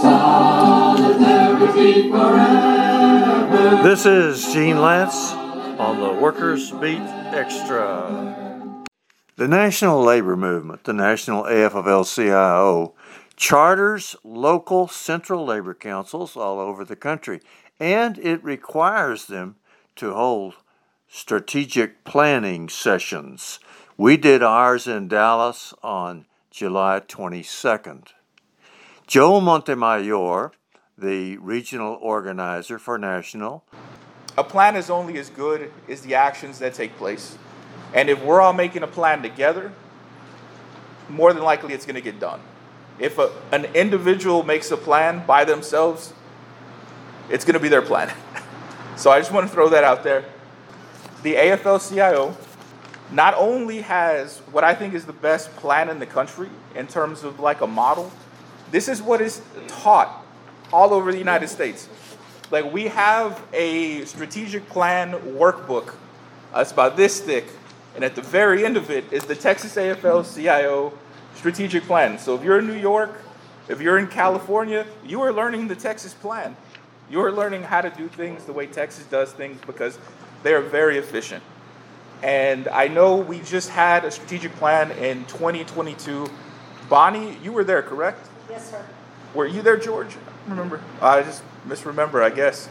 Solidarity forever. This is Gene Lantz on the Workers Beat Extra. The National Labor Movement, the National AFL CIO, charters local central labor councils all over the country, and it requires them to hold strategic planning sessions. We did ours in Dallas on July 22nd. Joe Montemayor, the regional organizer for National, a plan is only as good as the actions that take place. And if we're all making a plan together, more than likely it's going to get done. If a, an individual makes a plan by themselves, it's going to be their plan. so I just want to throw that out there. The AFL CIO not only has what I think is the best plan in the country in terms of like a model, this is what is taught all over the United States. Like we have a strategic plan workbook. It's about this thick, and at the very end of it is the Texas AFL CIO strategic plan. So if you're in New York, if you're in California, you are learning the Texas plan. You are learning how to do things the way Texas does things because they are very efficient. And I know we just had a strategic plan in 2022. Bonnie, you were there, correct? Yes, sir. Were you there, George? Remember? I just misremember, I guess.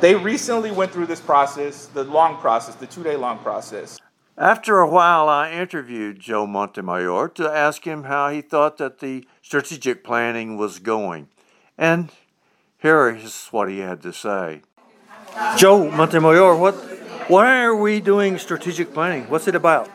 They recently went through this process, the long process, the two day long process. After a while, I interviewed Joe Montemayor to ask him how he thought that the strategic planning was going. And here is what he had to say. Joe Montemayor, what, why are we doing strategic planning? What's it about?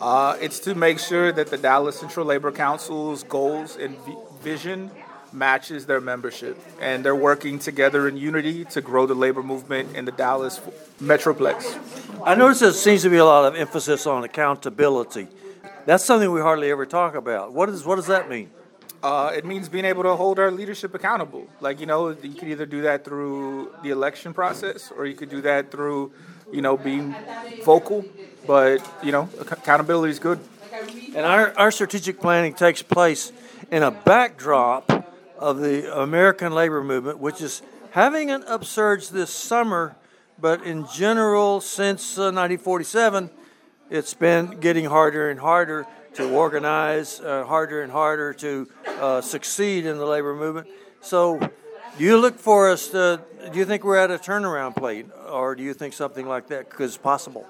Uh, it's to make sure that the Dallas Central Labor Council's goals and vision matches their membership, and they're working together in unity to grow the labor movement in the Dallas Metroplex. I notice there seems to be a lot of emphasis on accountability. That's something we hardly ever talk about. What, is, what does that mean? Uh, it means being able to hold our leadership accountable. Like, you know, you could either do that through the election process or you could do that through, you know, being vocal. But, you know, accountability is good. And our, our strategic planning takes place in a backdrop of the American labor movement, which is having an upsurge this summer, but in general, since uh, 1947, it's been getting harder and harder to organize, uh, harder and harder to uh, succeed in the labor movement. So, do you look for us to, do you think we're at a turnaround plate, or do you think something like that is possible?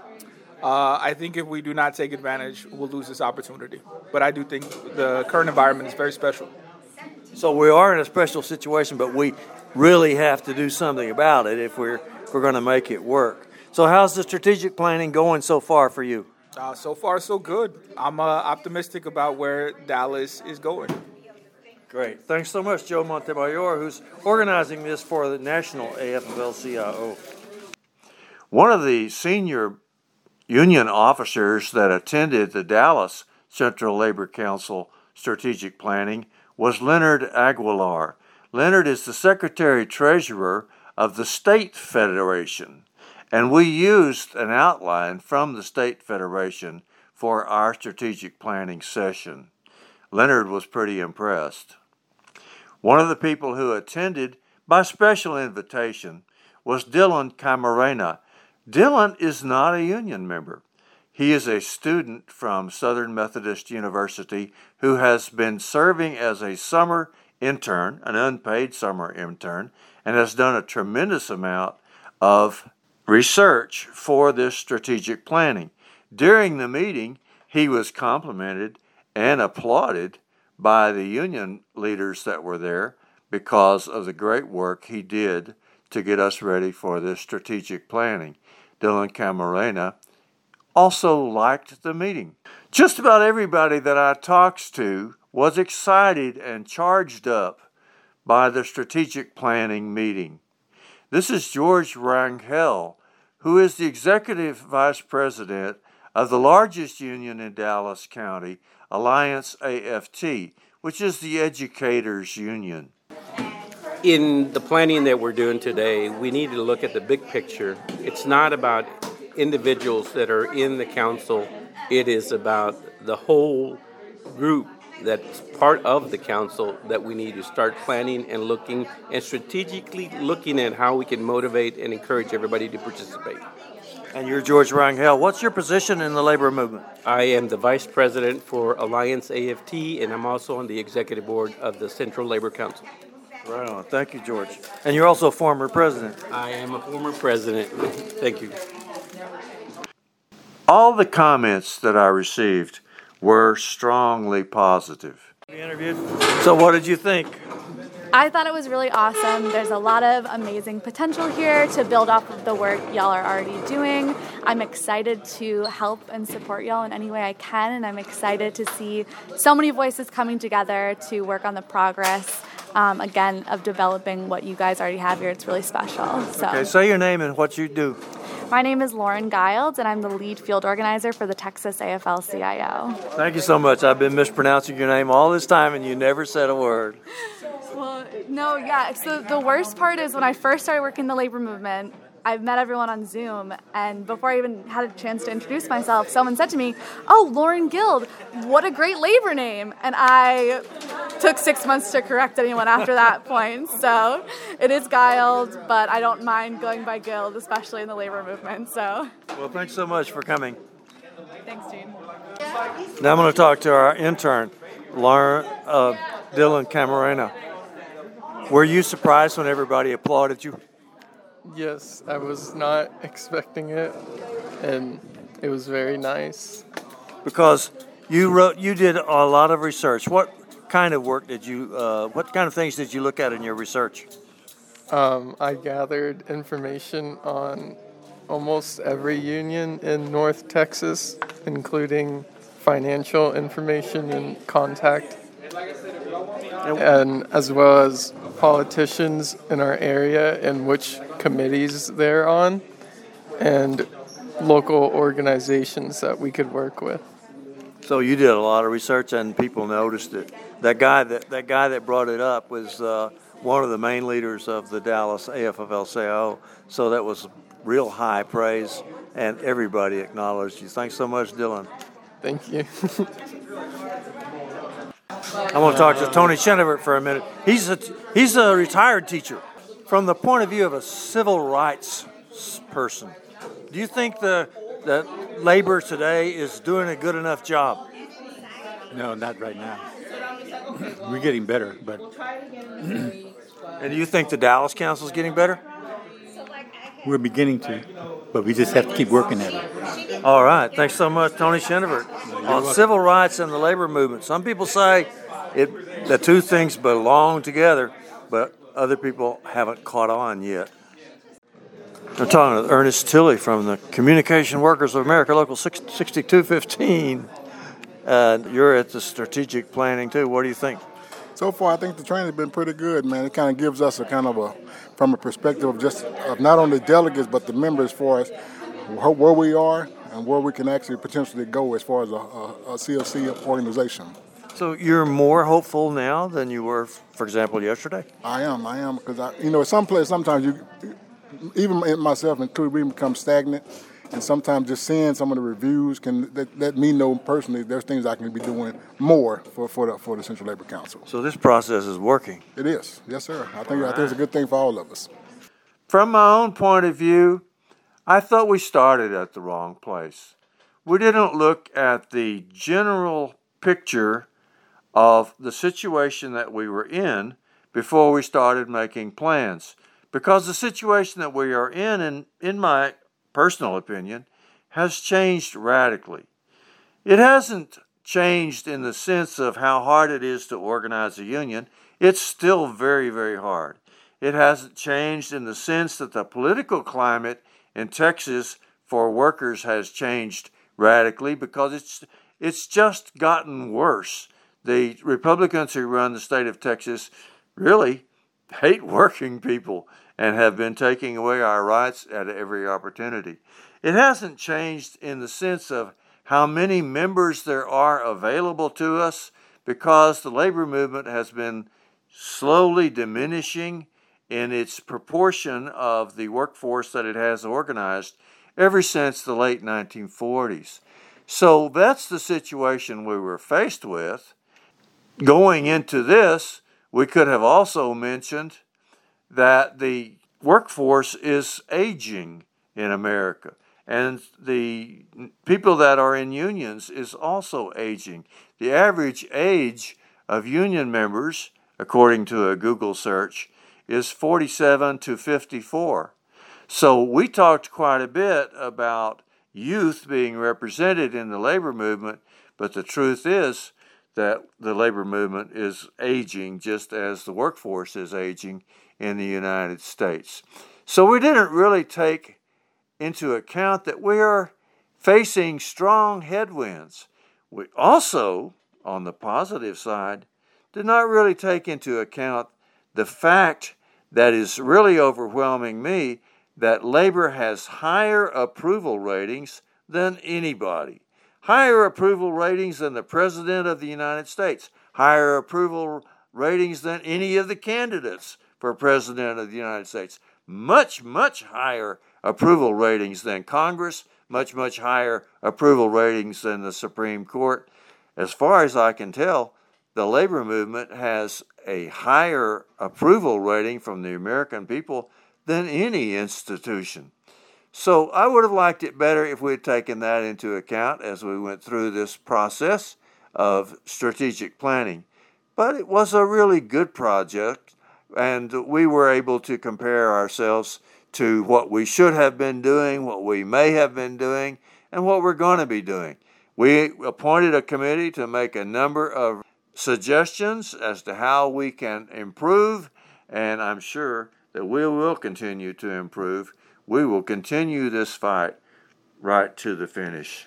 Uh, I think if we do not take advantage, we'll lose this opportunity. But I do think the current environment is very special. So we are in a special situation, but we really have to do something about it if we're if we're going to make it work. So how's the strategic planning going so far for you? Uh, so far, so good. I'm uh, optimistic about where Dallas is going. Great. Thanks so much, Joe Montemayor, who's organizing this for the National AFL-CIO. One of the senior union officers that attended the Dallas Central Labor Council strategic planning was Leonard Aguilar. Leonard is the Secretary Treasurer of the State Federation, and we used an outline from the State Federation for our strategic planning session. Leonard was pretty impressed. One of the people who attended by special invitation was Dylan Camarena. Dylan is not a union member. He is a student from Southern Methodist University who has been serving as a summer intern, an unpaid summer intern, and has done a tremendous amount of research for this strategic planning. During the meeting, he was complimented and applauded by the union leaders that were there because of the great work he did to get us ready for this strategic planning. Dylan Camarena also liked the meeting. Just about everybody that I talked to was excited and charged up by the strategic planning meeting. This is George Rangel, who is the executive vice president of the largest union in Dallas County, Alliance AFT, which is the educators union. In the planning that we're doing today, we need to look at the big picture. It's not about individuals that are in the council. It is about the whole group that's part of the council that we need to start planning and looking and strategically looking at how we can motivate and encourage everybody to participate. And you're George Rangel. What's your position in the labor movement? I am the vice president for Alliance AFT, and I'm also on the executive board of the Central Labor Council. Right on. Thank you, George. And you're also a former president. I am a former president. Thank you. All the comments that I received were strongly positive. Interviewed. So, what did you think? I thought it was really awesome. There's a lot of amazing potential here to build off of the work y'all are already doing. I'm excited to help and support y'all in any way I can, and I'm excited to see so many voices coming together to work on the progress. Um, again, of developing what you guys already have here, it's really special. So, Okay, say your name and what you do. my name is Lauren Giles, and I'm the lead field organizer for the Texas AFL CIO. Thank you so much. I've been mispronouncing your name all this time, and you never said a word. Well, no, yeah. So the worst part is when I first started working in the labor movement, I met everyone on Zoom, and before I even had a chance to introduce myself, someone said to me, "Oh, Lauren Guild, what a great labor name!" And I took six months to correct anyone after that point. So it is Guild, but I don't mind going by Guild, especially in the labor movement. So Well, thanks so much for coming. thanks, Gene. Now I'm going to talk to our intern, Lauren uh, Dylan Camarena. Were you surprised when everybody applauded you? Yes, I was not expecting it, and it was very nice. Because you wrote, you did a lot of research. What kind of work did you? Uh, what kind of things did you look at in your research? Um, I gathered information on almost every union in North Texas, including financial information and contact, and as well as politicians in our area and which committees they're on, and local organizations that we could work with. So you did a lot of research, and people noticed it. That guy that that guy that brought it up was uh, one of the main leaders of the Dallas AFL-CIO. So that was real high praise, and everybody acknowledged you. Thanks so much, Dylan. Thank you. I want to talk to Tony Chenevert for a minute. He's a he's a retired teacher. From the point of view of a civil rights person, do you think the that labor today is doing a good enough job? No, not right now. We're getting better, but And do you think the Dallas Council is getting better? we're beginning to. But we just have to keep working at it. All right. Thanks so much, Tony Chenevert. On civil rights and the labor movement, some people say it the two things belong together, but other people haven't caught on yet. I'm talking to Ernest Tilley from the Communication Workers of America, Local 6215. Uh, you're at the strategic planning too. What do you think? So far, I think the training's been pretty good, man. It kind of gives us a kind of a, from a perspective of just of not only delegates but the members, for us where we are and where we can actually potentially go as far as a, a, a CLC organization. So you're more hopeful now than you were, for example, yesterday. I am, I am, because I, you know, some place sometimes you, even myself included, we become stagnant, and sometimes just seeing some of the reviews can let, let me know personally there's things I can be doing more for for the for the Central Labor Council. So this process is working. It is, yes, sir. I think I think it's a good thing for all of us. From my own point of view, I thought we started at the wrong place. We didn't look at the general picture of the situation that we were in before we started making plans. Because the situation that we are in, in, in my personal opinion, has changed radically. It hasn't changed in the sense of how hard it is to organize a union. It's still very, very hard. It hasn't changed in the sense that the political climate in Texas for workers has changed radically because it's it's just gotten worse. The Republicans who run the state of Texas really hate working people and have been taking away our rights at every opportunity. It hasn't changed in the sense of how many members there are available to us because the labor movement has been slowly diminishing in its proportion of the workforce that it has organized ever since the late 1940s. So that's the situation we were faced with. going into this, we could have also mentioned that the workforce is aging in America. And the people that are in unions is also aging. The average age of union members, according to a Google search, is 47 to 54. So we talked quite a bit about youth being represented in the labor movement, but the truth is that the labor movement is aging just as the workforce is aging in the United States. So we didn't really take into account that we are facing strong headwinds. We also, on the positive side, did not really take into account the fact that is really overwhelming me that labor has higher approval ratings than anybody. Higher approval ratings than the President of the United States, higher approval ratings than any of the candidates for President of the United States, much, much higher approval ratings than Congress, much, much higher approval ratings than the Supreme Court. As far as I can tell, the labor movement has a higher approval rating from the American people than any institution. So I would have liked it better if we had taken that into account as we went through this process of strategic planning. But it was a really good project, and we were able to compare ourselves to what we should have been doing, what we may have been doing, and what we're going to be doing. We appointed a committee to make a number of suggestions as to how we can improve, and I'm sure that we will continue to improve. We will continue this fight right to the finish.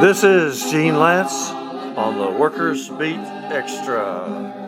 This is Gene Lantz on the Workers Beat Extra.